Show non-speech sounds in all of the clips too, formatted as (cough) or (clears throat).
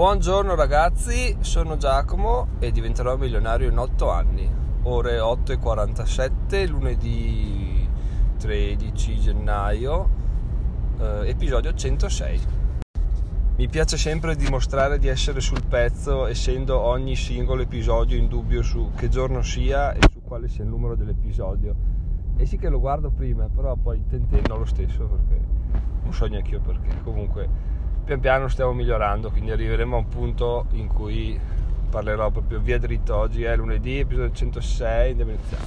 Buongiorno ragazzi, sono Giacomo e diventerò milionario in 8 anni. Ore 8.47, lunedì 13 gennaio, eh, episodio 106. Mi piace sempre dimostrare di essere sul pezzo, essendo ogni singolo episodio in dubbio su che giorno sia e su quale sia il numero dell'episodio. E sì che lo guardo prima, però poi tentendo lo stesso perché non so neanche io perché. Comunque pian piano stiamo migliorando, quindi arriveremo a un punto in cui parlerò proprio via dritto. Oggi è lunedì, episodio 106, andiamo a iniziare.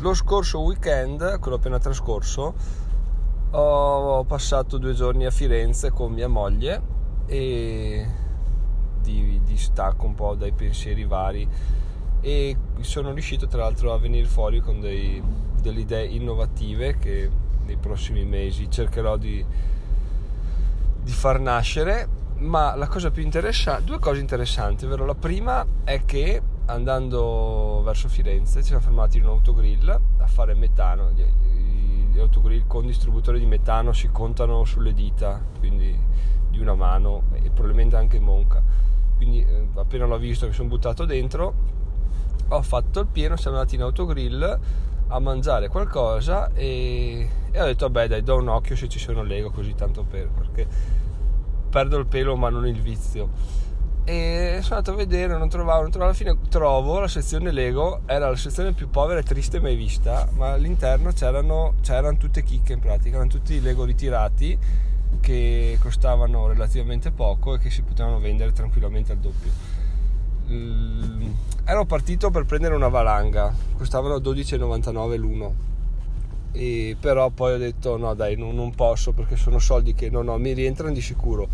Lo scorso weekend, quello appena trascorso, ho passato due giorni a Firenze con mia moglie e di, di stacco un po' dai pensieri vari e sono riuscito tra l'altro a venire fuori con dei, delle idee innovative che nei prossimi mesi cercherò di di far nascere, ma la cosa più interessante, due cose interessanti, ovvero la prima è che andando verso Firenze ci siamo fermati in un autogrill a fare metano, gli, autogrill con distributori di metano si contano sulle dita, quindi di una mano e probabilmente anche in monca. Quindi eh, appena l'ho visto mi sono buttato dentro, ho fatto il pieno, siamo andati in autogrill a mangiare qualcosa e, e ho detto vabbè dai do un occhio se ci sono Lego così tanto per perché perdo il pelo ma non il vizio. E sono andato a vedere non trovavo non trovavo alla fine trovo la sezione Lego era la sezione più povera e triste mai vista ma all'interno c'erano, c'erano tutte chicche in pratica erano tutti Lego ritirati che costavano relativamente poco e che si potevano vendere tranquillamente al doppio ero partito per prendere una valanga, costavano 12,99 l'uno. E però poi ho detto no dai non, non, posso perché sono soldi che non ho, mi rientrano di sicuro,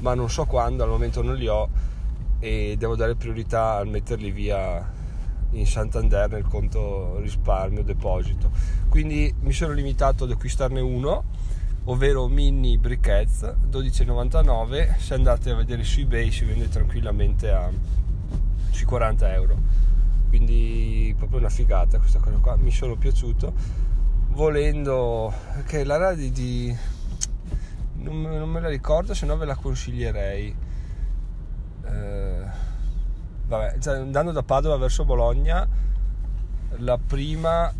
ma non so quando, al momento non li ho e devo dare priorità a metterli via in Santander nel conto risparmio deposito. Quindi mi sono limitato ad acquistarne uno, ovvero mini briquettes 12,99. Se andate a vedere su eBay si vende tranquillamente a sui 40 euro. Quindi proprio una figata questa cosa qua mi sono piaciuto. Volendo che la radio di non, non, me la ricordo se no ve la consiglierei. Eh, vabbè andando da Padova verso Bologna la prima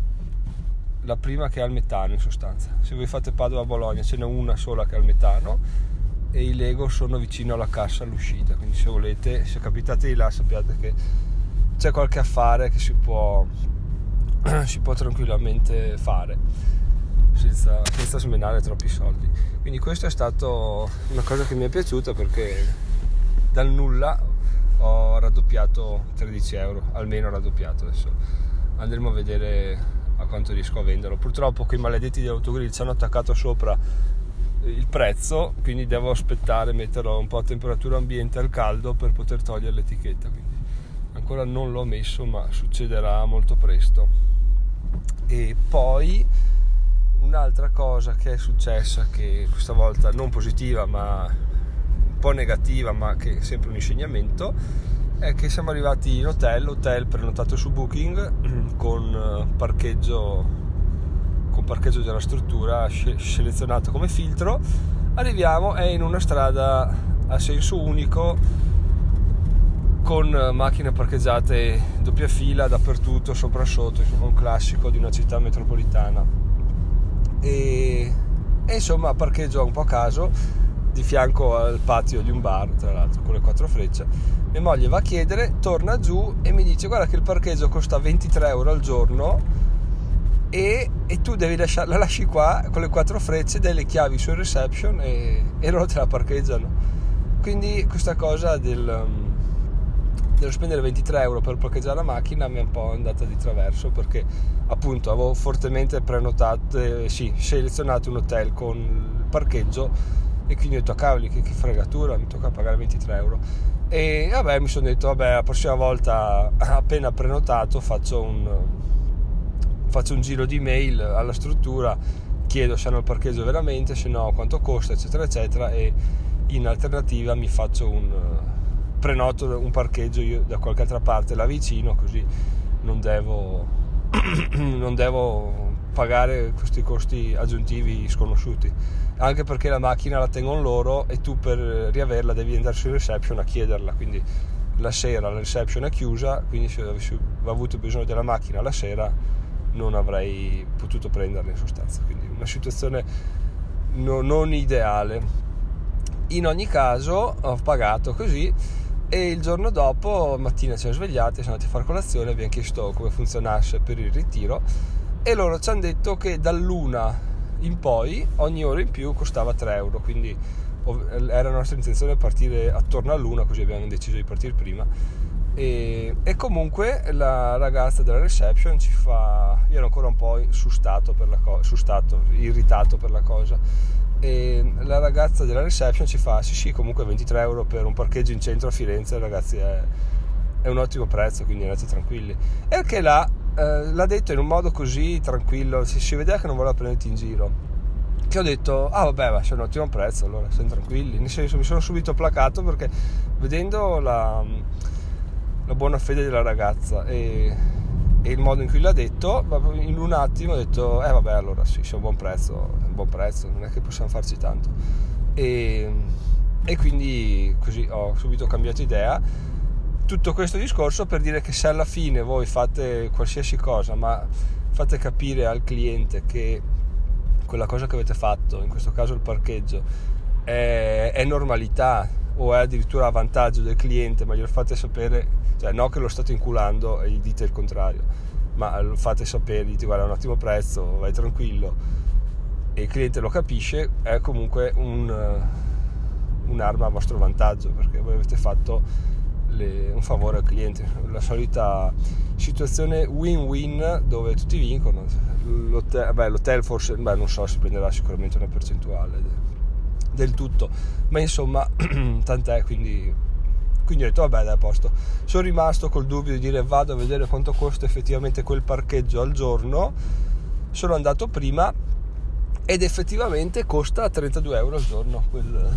la prima che ha il metano in sostanza. Se voi fate Padova-Bologna ce n'è una sola che ha il metano e i Lego sono vicino alla cassa all'uscita quindi se volete se capitate di là sappiate che c'è qualche affare che si può, (clears throat) si può tranquillamente fare senza, senza smenare troppi soldi. Quindi questa è stata una cosa che mi è piaciuta perché dal nulla ho raddoppiato 13 euro almeno raddoppiato adesso andremo a vedere a quanto riesco a venderlo. Purtroppo quei maledetti di autogrill ci hanno attaccato sopra il prezzo, quindi devo aspettare, metterlo un po' a temperatura ambiente al caldo per poter togliere l'etichetta. Quindi ancora non l'ho messo, ma succederà molto presto. E poi un'altra cosa che è successa, che questa volta non positiva, ma un po' negativa, ma che è sempre un insegnamento, è che siamo arrivati in hotel, hotel prenotato su Booking (clears throat) con parcheggio con parcheggio della struttura selezionato come filtro arriviamo è in una strada a senso unico con macchine parcheggiate doppia fila dappertutto sopra e sotto insomma un classico di una città metropolitana. E, e insomma parcheggio un po' a caso di fianco al patio di un bar tra l'altro con le quattro frecce. Mia moglie va a chiedere torna giù e mi dice guarda che il parcheggio costa 23 euro al giorno e, e tu devi lasciare, la lasci qua con le quattro frecce, dai le chiavi sul reception e, e loro te la parcheggiano. Quindi questa cosa del, um, dello spendere 23 euro per parcheggiare la macchina mi è un po' andata di traverso perché appunto avevo fortemente prenotato, eh, sì, selezionato un hotel con il parcheggio e quindi ho detto cavoli che, che fregatura, mi tocca pagare 23 euro. E vabbè mi sono detto vabbè la prossima volta appena prenotato faccio un faccio un giro di mail alla struttura, chiedo se hanno il parcheggio veramente, se no quanto costa, eccetera, eccetera, e in alternativa mi faccio un prenoto un parcheggio io da qualche altra parte là vicino, così non devo, (clears throat) non devo pagare questi costi aggiuntivi sconosciuti. Anche perché la macchina la tengono loro e tu per riaverla devi andare su reception a chiederla quindi la sera la reception è chiusa quindi se avessi avuto bisogno della macchina la sera non avrei potuto prenderla in sostanza quindi una situazione no, non ideale. In ogni caso ho pagato così e il giorno dopo mattina ci siamo svegliati siamo andati a fare colazione abbiamo chiesto come funzionasse per il ritiro e loro ci hanno detto che dall'una in poi ogni ora in più costava 3 euro quindi era la nostra intenzione partire attorno all'una così abbiamo deciso di partire prima e, e, comunque la ragazza della reception ci fa io ero ancora un po' sustato per la cosa sustato irritato per la cosa e la ragazza della reception ci fa sì sì comunque 23 euro per un parcheggio in centro a Firenze ragazzi è, è un ottimo prezzo quindi andate tranquilli e perché là eh, l'ha detto in un modo così tranquillo, si, si vedeva che non voleva prenderti in giro. Che ho detto, ah vabbè, ma c'è un ottimo prezzo, allora siamo tranquilli. Nel senso, mi sono subito placato perché vedendo la, la buona fede della ragazza e, e, il modo in cui l'ha detto, in un attimo ho detto, eh vabbè, allora sì, c'è un buon prezzo, un buon prezzo, non è che possiamo farci tanto. E, e quindi così ho subito cambiato idea tutto questo discorso per dire che se alla fine voi fate qualsiasi cosa, ma fate capire al cliente che quella cosa che avete fatto, in questo caso il parcheggio, è, è normalità o è addirittura a vantaggio del cliente, ma glielo fate sapere, cioè no che lo state inculando e gli dite il contrario, ma lo fate sapere, dite guarda è un ottimo prezzo, vai tranquillo e il cliente lo capisce, è comunque un, un'arma a vostro vantaggio perché voi avete fatto le, un favore al cliente, la solita situazione win-win dove tutti vincono. L'hotel, beh, l'hotel forse, beh, non so, si prenderà sicuramente una percentuale del, tutto, ma insomma, (clears throat) tant'è, quindi, quindi ho detto vabbè dai a posto. Sono rimasto col dubbio di dire vado a vedere quanto costa effettivamente quel parcheggio al giorno, sono andato prima ed effettivamente costa 32 euro al giorno quel,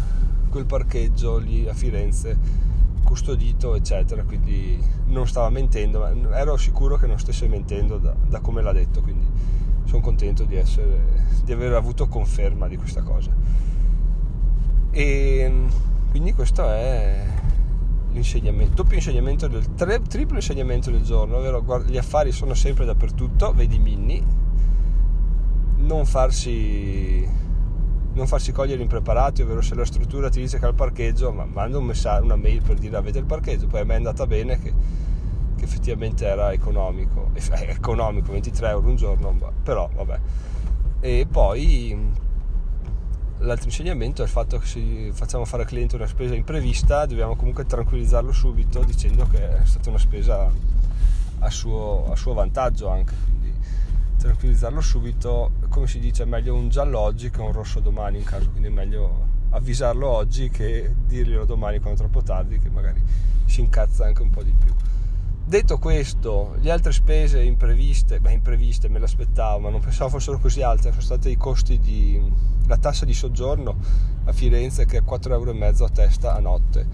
quel parcheggio lì a Firenze custodito eccetera quindi non stava mentendo ma ero sicuro che non stesse mentendo da, da come l'ha detto quindi sono contento di, essere, di aver avuto conferma di questa cosa e quindi questo è l'insegnamento doppio insegnamento del tre, triplo insegnamento del giorno ovvero gli affari sono sempre dappertutto vedi Minni non farsi non farsi cogliere impreparati, ovvero se la struttura ti dice che ha il parcheggio, ma manda un messaggio, una mail per dire avete il parcheggio, poi a me è andata bene che, che effettivamente era economico, è economico, 23 euro un giorno, però vabbè. E poi l'altro insegnamento è il fatto che se facciamo fare al cliente una spesa imprevista dobbiamo comunque tranquillizzarlo subito dicendo che è stata una spesa a suo, a suo vantaggio anche tranquillizzarlo subito, come si dice, è meglio un giallo oggi che un rosso domani in caso, quindi è meglio avvisarlo oggi che dirglielo domani quando è troppo tardi, che magari si incazza anche un po' di più. Detto questo, le altre spese impreviste, beh impreviste me le aspettavo, ma non pensavo fossero così alte, sono stati i costi di la tassa di soggiorno a Firenze che è 4,5 euro a testa a notte,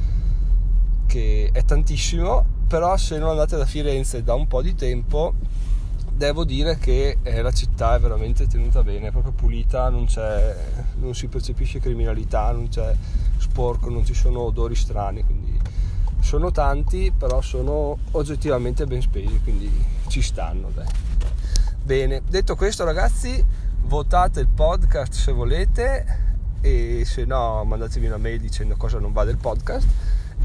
che è tantissimo, però se non andate da Firenze da un po' di tempo devo dire che eh, la città è veramente tenuta bene, è proprio pulita, non, non, si percepisce criminalità, non c'è sporco, non ci sono odori strani, quindi sono tanti, però sono oggettivamente ben spesi, quindi ci stanno. Dai. Bene, detto questo ragazzi, votate il podcast se volete e se no mandatevi una mail dicendo cosa non va del podcast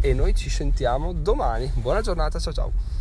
e noi ci sentiamo domani. Buona giornata, ciao ciao.